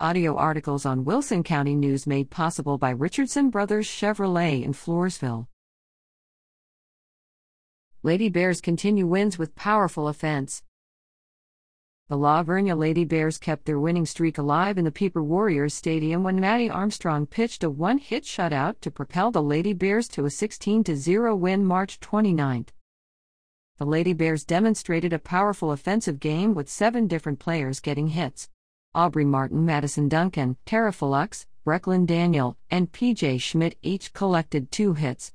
Audio articles on Wilson County News made possible by Richardson Brothers Chevrolet in Floresville. Lady Bears continue wins with powerful offense. The La Vernia Lady Bears kept their winning streak alive in the Pieper Warriors Stadium when Maddie Armstrong pitched a one hit shutout to propel the Lady Bears to a 16 0 win March 29. The Lady Bears demonstrated a powerful offensive game with seven different players getting hits. Aubrey Martin, Madison Duncan, Tara Felux, Brecklin Daniel, and PJ Schmidt each collected two hits.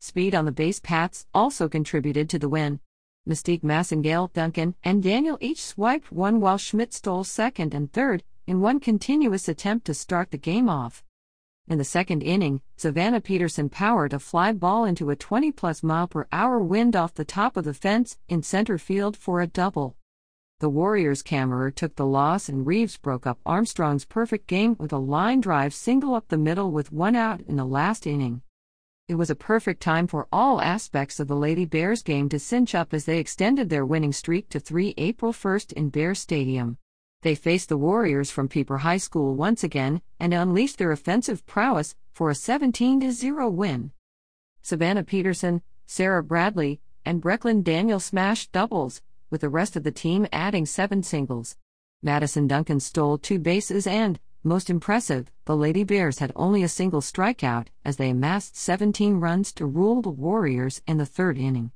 Speed on the base paths also contributed to the win. Mystique Massengale, Duncan, and Daniel each swiped one while Schmidt stole second and third in one continuous attempt to start the game off. In the second inning, Savannah Peterson powered a fly ball into a 20 plus mile per hour wind off the top of the fence in center field for a double. The Warriors' Kammerer took the loss and Reeves broke up Armstrong's perfect game with a line drive single up the middle with one out in the last inning. It was a perfect time for all aspects of the Lady Bears game to cinch up as they extended their winning streak to 3 April 1st in Bear Stadium. They faced the Warriors from Pieper High School once again and unleashed their offensive prowess for a 17 0 win. Savannah Peterson, Sarah Bradley, and Brecklin Daniel smashed doubles, with the rest of the team adding seven singles. Madison Duncan stole two bases and, most impressive, the Lady Bears had only a single strikeout as they amassed 17 runs to rule the Warriors in the third inning.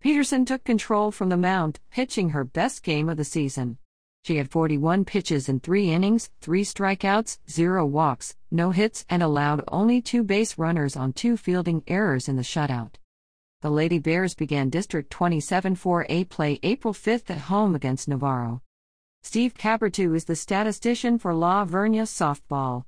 Peterson took control from the mound, pitching her best game of the season. She had 41 pitches in three innings, three strikeouts, zero walks, no hits, and allowed only two base runners on two fielding errors in the shutout. The Lady Bears began District 27 4A play April 5th at home against Navarro. Steve Cabertu is the statistician for La Vernia softball.